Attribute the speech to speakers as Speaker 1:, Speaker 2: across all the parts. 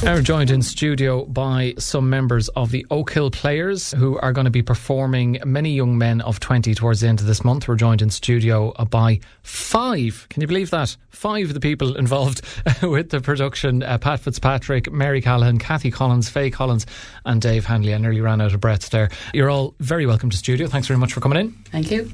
Speaker 1: We're joined in studio by some members of the Oak Hill Players who are going to be performing many young men of 20 towards the end of this month. We're joined in studio by five, can you believe that? Five of the people involved with the production uh, Pat Fitzpatrick, Mary Callahan, Kathy Collins, Faye Collins, and Dave Hanley. I nearly ran out of breath there. You're all very welcome to studio. Thanks very much for coming in.
Speaker 2: Thank you.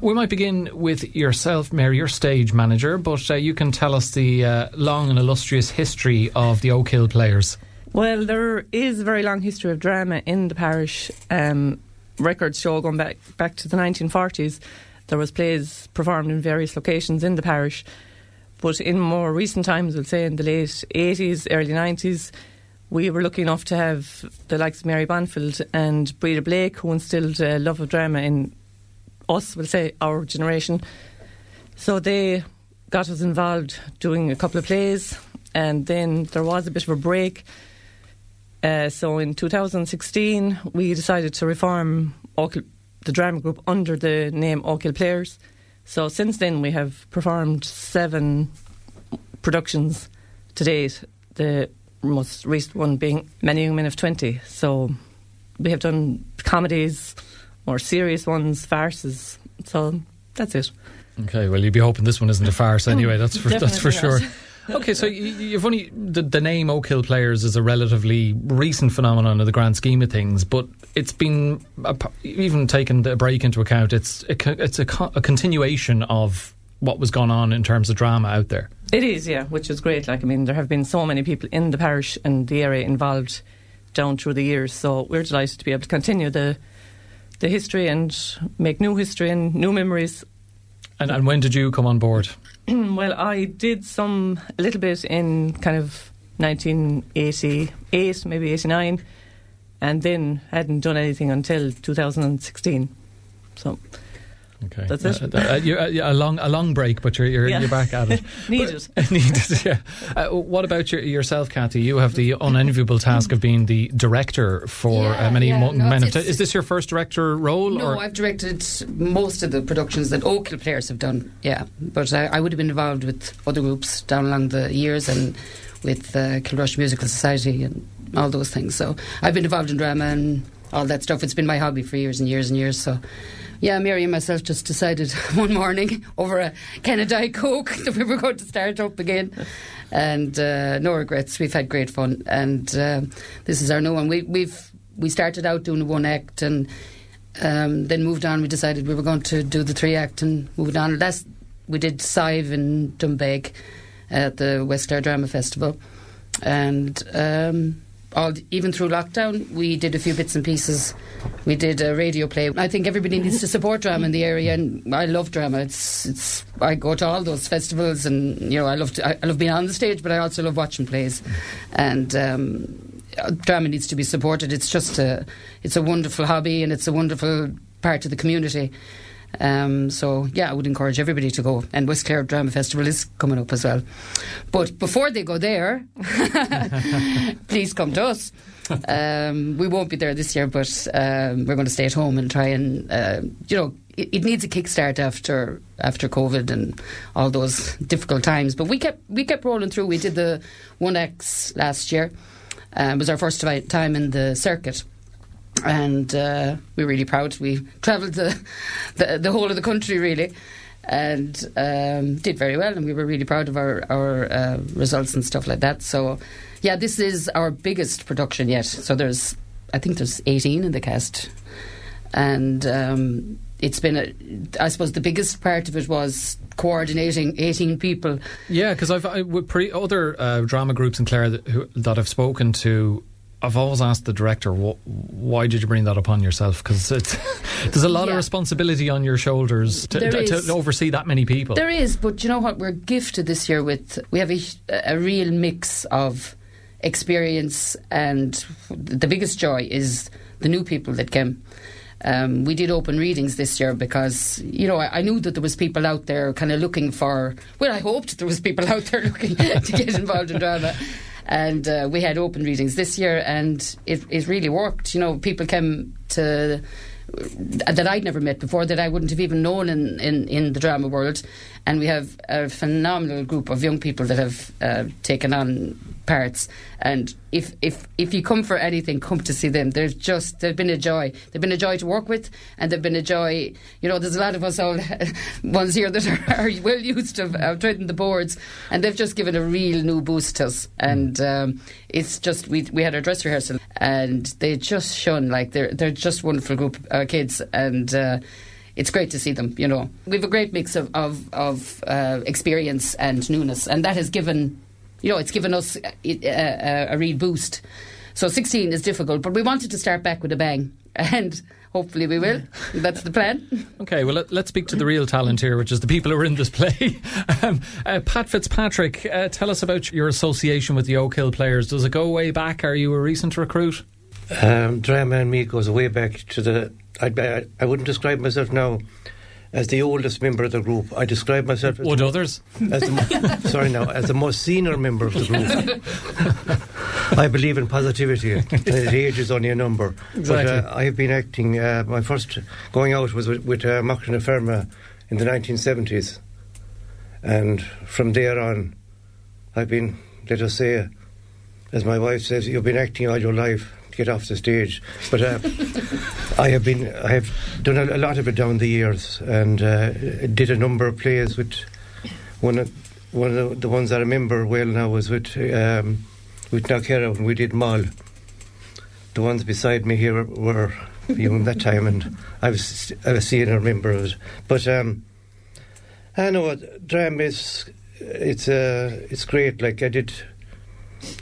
Speaker 1: We might begin with yourself, Mary, your stage manager, but uh, you can tell us the uh, long and illustrious history of the Oak Hill Players players?
Speaker 3: Well, there is a very long history of drama in the parish. Um, records show going back back to the 1940s. There was plays performed in various locations in the parish, but in more recent times, we'll say in the late 80s, early 90s, we were lucky enough to have the likes of Mary Bonfield and Breda Blake, who instilled a love of drama in us, we'll say our generation. So they got us involved doing a couple of plays and then there was a bit of a break. Uh, so in 2016, we decided to reform the drama group under the name Oak Hill Players. So since then, we have performed seven productions to date. The most recent one being Many Young Men of 20. So we have done comedies, more serious ones, farces. So that's it.
Speaker 1: Okay, well, you'd be hoping this one isn't a farce anyway. That's for that's for sure. okay, so you've only the, the name Oak Hill Players is a relatively recent phenomenon in the grand scheme of things, but it's been even taken a break into account. It's a, it's a, a continuation of what was going on in terms of drama out there.
Speaker 3: It is, yeah, which is great. Like, I mean, there have been so many people in the parish and the area involved down through the years, so we're delighted to be able to continue the the history and make new history and new memories.
Speaker 1: And, and when did you come on board?
Speaker 3: well, I did some a little bit in kind of 1988, maybe 89, and then hadn't done anything until 2016. So
Speaker 1: Okay, that's it. Uh, uh, you, uh, a long a long break, but you're you're, yeah. you're back at it.
Speaker 3: needed,
Speaker 1: needed. Yeah. Uh, what about your, yourself, Kathy? You have the unenviable task of being the director for uh, yeah, many yeah, mo- no, men. Of t- is this your first director role?
Speaker 2: No, or? I've directed most of the productions that Oak Hill players have done. Yeah, but I, I, would have been involved with other groups down along the years and with uh, Kilrush Musical Society and all those things. So I've been involved in drama and all that stuff. It's been my hobby for years and years and years. So yeah, Mary and myself just decided one morning over a can of Diet Coke that we were going to start up again. And uh, no regrets. We've had great fun, and uh, this is our new one. We, we've we started out doing one act, and um, then moved on. We decided we were going to do the three act, and moved on. That's we did Sive in Doonbeg at the West Clare Drama Festival, and. Um, all, even through lockdown, we did a few bits and pieces. We did a radio play. I think everybody needs to support drama in the area, and I love drama. It's it's. I go to all those festivals, and you know, I love to, I, love being on the stage, but I also love watching plays, and. Um, drama needs to be supported. It's just a, it's a wonderful hobby and it's a wonderful part of the community. Um, so yeah, I would encourage everybody to go. And West Clare Drama Festival is coming up as well. But before they go there, please come to us. Um, we won't be there this year, but um, we're going to stay at home and try and uh, you know it, it, needs a kickstart after after COVID and all those difficult times. But we kept we kept rolling through. We did the One Acts last year. Uh, it was our first time in the circuit and uh, we're really proud. We travelled the, the, the whole of the country really, and um, did very well, and we were really proud of our our uh, results and stuff like that. So, yeah, this is our biggest production yet. So there's, I think there's 18 in the cast, and. Um, it's been a, I suppose the biggest part of it was coordinating 18 people.
Speaker 1: Yeah, because I've I, with pre, other uh, drama groups in Clare that, who, that I've spoken to I've always asked the director, why did you bring that upon yourself? Because there's a lot yeah. of responsibility on your shoulders to, to, to, oversee that many people.
Speaker 2: There is, but you know what? We're gifted this year with we have a, a real mix of experience, and the biggest joy is the new people that came. Um, we did open readings this year because you know I, I knew that there was people out there kind of looking for. Well, I hoped there was people out there looking to get involved in drama, and uh, we had open readings this year, and it, it really worked. You know, people came to that I'd never met before, that I wouldn't have even known in, in, in the drama world. and we have a phenomenal group of young people that have uh, taken on parts. And if if if you come for anything, come to see them. They're just they've been a joy. They've been a joy to work with, and they've been a joy. You know, there's a lot of us all ones here that are, are well used to uh, treading the boards, and they've just given a real new boost to us. And um, it's just we we had our dress rehearsal, and they just shone like they're they're just wonderful group of uh, kids, and. Uh, it's great to see them. You know, we have a great mix of of, of uh, experience and newness, and that has given you know, it's given us a, a, a real boost. So 16 is difficult, but we wanted to start back with a bang, and hopefully we will. That's the plan.
Speaker 1: Okay, well, let, us speak to the real talent here, which is the people who are in this play. Um, uh, Pat Fitzpatrick, uh, tell us about your association with the Oak Hill players. Does it go way back? Are you a recent recruit?
Speaker 4: Um, drama and me goes way back to the. I, I, I wouldn't describe myself now as the oldest member of the group. I describe myself as
Speaker 1: would others.
Speaker 4: As the, sorry, now as the most senior member of the group. I believe in positivity, and age is only a number.
Speaker 1: Exactly.
Speaker 4: But uh, I have been acting. Uh, my first going out was with, with uh, Macra Ferma in the 1970s, and from there on, I've been, let us say, as my wife says, you've been acting all your life get off the stage. But uh, I have been, I have done a, lot of it down the years, and uh, did a number of plays with one of one of the, the ones I remember well now was with um, with Knockerra when we did Moll. The ones beside me here were young that time, and I was I was seeing and remember it. But um, I know what drama is it's uh, it's great. Like I did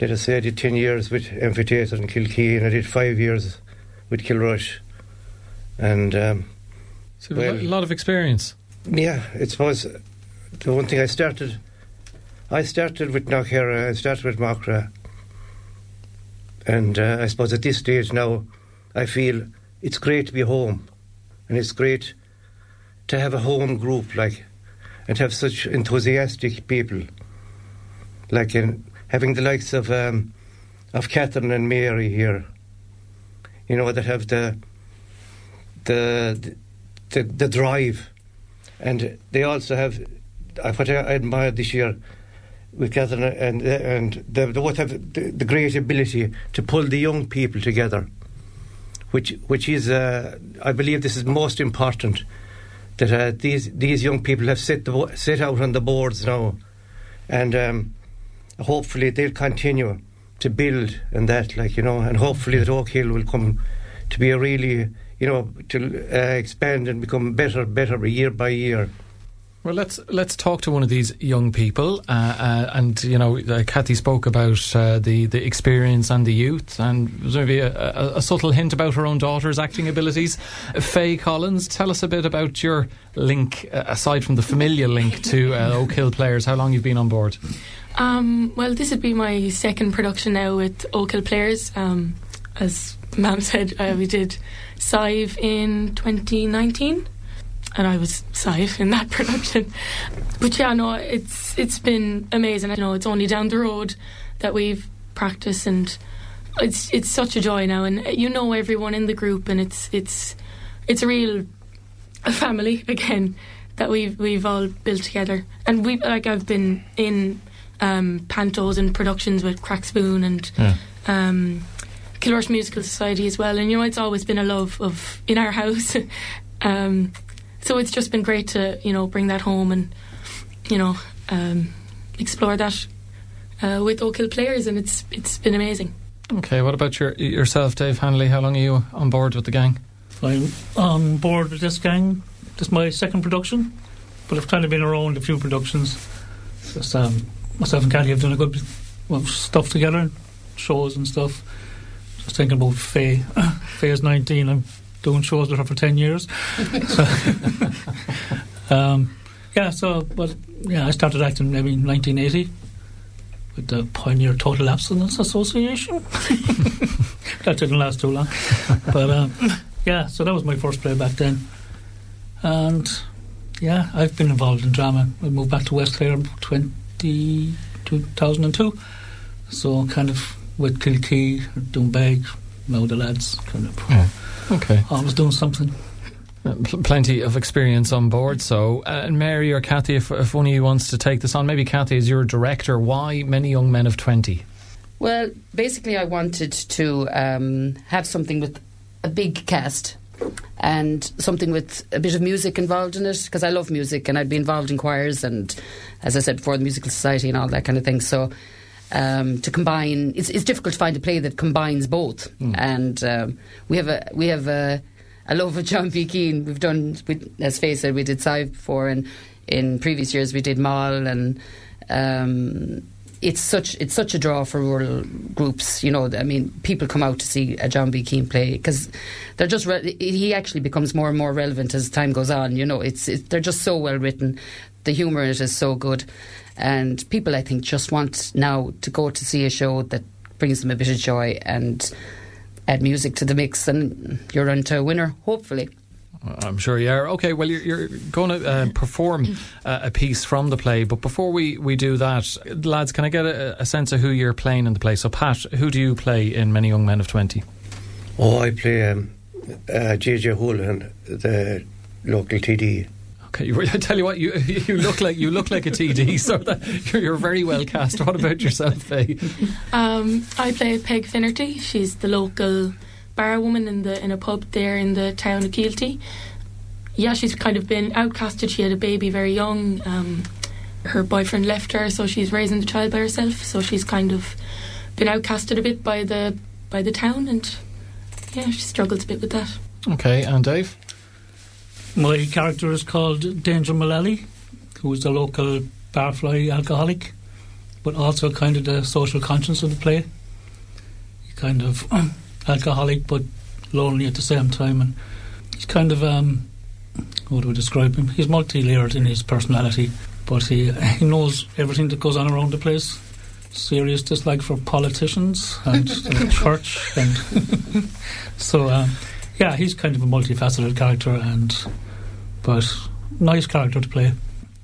Speaker 4: let us say I did 10 years with Amphitheatre and Kilkee and I did five years with Kilrush. And um,
Speaker 1: so well, a lot of experience.
Speaker 4: Yeah, it was the one thing I started. I started with Knockerra, I started with Macra. And uh, I suppose at this stage now, I feel it's great to be home. And it's great to have a home group, like, and have such enthusiastic people. Like, in, having the likes of um, of Catherine and Mary here, you know, that have the the the, the drive, and they also have what I admire this year with Catherine and and they both have the, the, great ability to pull the young people together, which which is uh, I believe this is most important that uh, these these young people have set the, set out on the boards now, and um, hopefully they'll continue to build and that, like you know, and hopefully that Oak Hill will come to be a really, you know, to uh, expand and become better, better year by year.
Speaker 1: Well, let's let's talk to one of these young people, uh, uh, and you know, uh, Kathy spoke about uh, the the experience and the youth, and maybe a, a, a, subtle hint about her own daughter's acting abilities. Faye Collins, tell us a bit about your link, uh, aside from the familial link to uh, Oak Hill players. How long you've been on board?
Speaker 5: Um, well, this would be my second production now with Oak Hill Players. Um, as Mam said, we did Sive in 2019, and I was Sive in that production. But yeah, no, it's it's been amazing. I know it's only down the road that we've practiced, and it's it's such a joy now. And you know everyone in the group, and it's it's it's a real family again that we've we've all built together. And we like I've been in um, pantos and productions with Crack Spoon and yeah. um, Kilrush Musical Society as well. And you know, it's always been a love of in our house. um, so it's just been great to you know bring that home and you know um, explore that uh, with Oak Hill players, and it's it's been amazing.
Speaker 1: Okay, what about your yourself, Dave Hanley? How long are you on board with the gang?
Speaker 6: I'm on board with this gang. This is my second production, but I've kind of been around a few productions. Just um, myself and Kathy have done a good well, stuff together, shows and stuff. Just thinking about Faye. Faye's 19. I'm doing shows with her for 10 years. so, um, yeah, so, but yeah, I started acting maybe in 1980 with the Pioneer Total Abstinence Association. that didn't last too long. but um, yeah, so that was my first play back then. And yeah, I've been involved in drama. I moved back to West Clare 20 2002. So kind of with Kilkee, Doonbeg, now the lads kind of
Speaker 1: yeah. Okay.
Speaker 6: I was doing something.
Speaker 1: plenty of experience on board. So, uh, and Mary or Kathy, if, if one of you wants to take this on, maybe Kathy, as your director, why many young men of 20?
Speaker 2: Well, basically, I wanted to um, have something with a big cast and something with a bit of music involved in it because I love music and I'd be involved in choirs and, as I said before, the musical society and all that kind of thing. So. Um, to combine, it's, it's difficult to find a play that combines both, mm. and um, we have a we have a, a love of John B. Keane. We've done, we, as Faye said, we did Sive before, and in previous years we did Moll, and um, it's such it's such a draw for rural groups. You know, I mean, people come out to see a John B. Keane play because they're just re- he actually becomes more and more relevant as time goes on. You know, it's it, they're just so well written. The humour in it is so good, and people I think just want now to go to see a show that brings them a bit of joy and add music to the mix, and you're onto a winner, hopefully.
Speaker 1: I'm sure you are. Okay, well, you're, you're going to uh, perform uh, a piece from the play, but before we, we do that, lads, can I get a, a, sense of who you're playing in the play? So, Pat, who do you play in Many Young Men of 20?
Speaker 4: Oh, I play um, uh, JJ Houlihan, the local TD.
Speaker 1: Okay, I tell you what, you you look like you look like a TD, so that you're, you're very well cast. What about yourself, Faye?
Speaker 5: Um, I play Peg Finnerty. She's the local bar woman in the in a pub there in the town of Keelty. Yeah, she's kind of been outcasted. She had a baby very young. Um, her boyfriend left her, so she's raising the child by herself. So she's kind of been outcasted a bit by the by the town, and yeah, she struggles a bit with that.
Speaker 1: Okay, and Dave.
Speaker 6: My character is called Danger Mullally, who is the local barfly alcoholic, but also kind of the social conscience of the play. Kind of alcoholic but lonely at the same time, and he's kind of um, how do I describe him? He's multi-layered in his personality, but he he knows everything that goes on around the place. Serious dislike for politicians and the church, and so um, yeah, he's kind of a multifaceted character, and but nice character to play.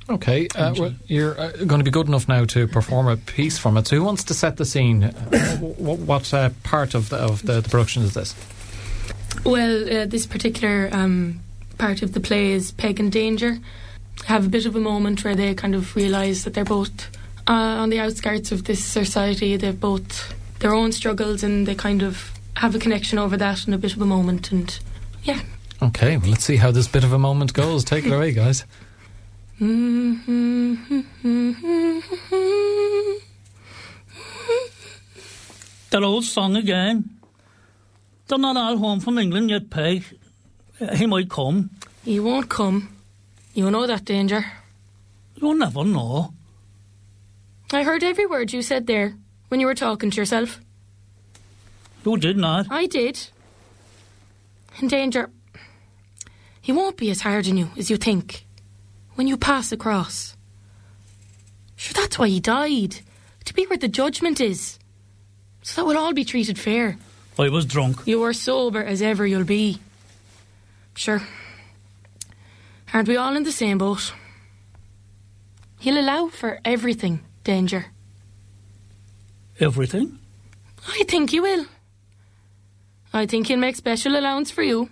Speaker 1: Okay, uh, well, you're uh, going to be good enough now to perform a piece from it. So, who wants to set the scene? Uh, what, what uh, part of the, of the, the, production is this?
Speaker 5: Well, uh, this particular um, part of the play is Peg and Danger. Have a bit of a moment where they kind of realise that they're both uh, on the outskirts of this society. They've both their own struggles, and they kind of have a connection over that, and a bit of a moment. And yeah.
Speaker 1: Okay, well, let's see how this bit of a moment goes. Take it away, guys.
Speaker 6: That old song again. They're not all home from England yet, Peg. He might come.
Speaker 5: He won't come. You know that danger.
Speaker 6: You'll never know.
Speaker 5: I heard every word you said there when you were talking to yourself.
Speaker 6: You did not.
Speaker 5: I did. In danger. He won't be as hard on you as you think when you pass across. Sure, that's why he died. To be where the judgment is. So that we'll all be treated fair.
Speaker 6: I was drunk.
Speaker 5: You were sober as ever you'll be. Sure. Aren't we all in the same boat? He'll allow for everything, danger.
Speaker 6: Everything?
Speaker 5: I think he will. I think he'll make special allowance for you,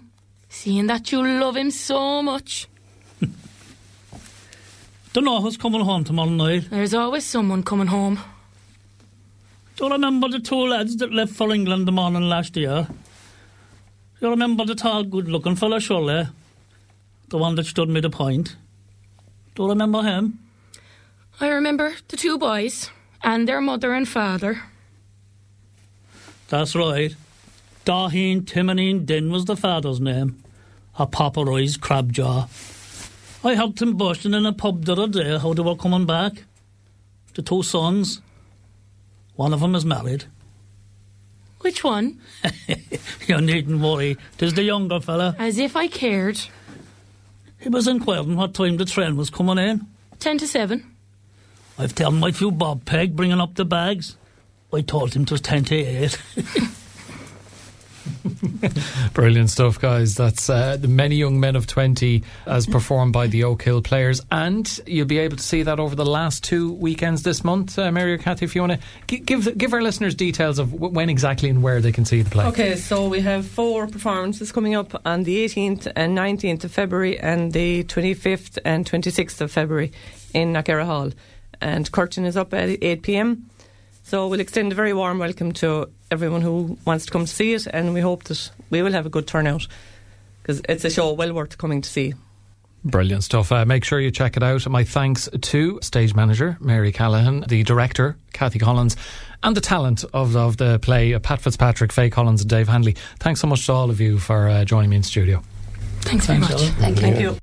Speaker 5: seeing that you love him so much.
Speaker 6: Don't know who's coming home tomorrow night.
Speaker 5: There's always someone coming home.
Speaker 6: Do you remember the two lads that left for England the morning last year? Do you remember the tall, good-looking fella, surely? The one that stood me the point? Do you remember him?
Speaker 5: I remember the two boys and their mother and father.
Speaker 6: That's right. Daheen Timonine Din was the father's name. A popper eyes crab jaw. I helped him bushing in a pub the other day how they were coming back. The two sons. One of them is married.
Speaker 5: Which one?
Speaker 6: you needn't worry. Tis the younger fella.
Speaker 5: As if I cared.
Speaker 6: He was inquiring what time the train was coming in.
Speaker 5: Ten to seven.
Speaker 6: I've told my few Bob Peg bringing up the bags. I told him it was ten to eight.
Speaker 1: Brilliant stuff, guys. That's uh, the many young men of 20 as performed by the Oak Hill players. And you'll be able to see that over the last two weekends this month. Uh, Mary or Kathy, if you want to give, give our listeners details of when exactly and where they can see the play.
Speaker 3: Okay, so we have four performances coming up on the 18th and 19th of February and the 25th and 26th of February in Knockerra Hall. And curtain is up at 8 pm. So we'll extend a very warm welcome to everyone who wants to come to see it, and we hope that we will have a good turnout because it's a show well worth coming to see.
Speaker 1: Brilliant stuff. Uh, make sure you check it out. My thanks to stage manager Mary Callahan, the director Kathy Collins, and the talent of, of the play uh, Pat Fitzpatrick, Faye Collins, and Dave Hanley. Thanks so much to all of you for uh, joining me in studio.
Speaker 5: Thanks very much.
Speaker 2: Thank you.
Speaker 3: Thank you.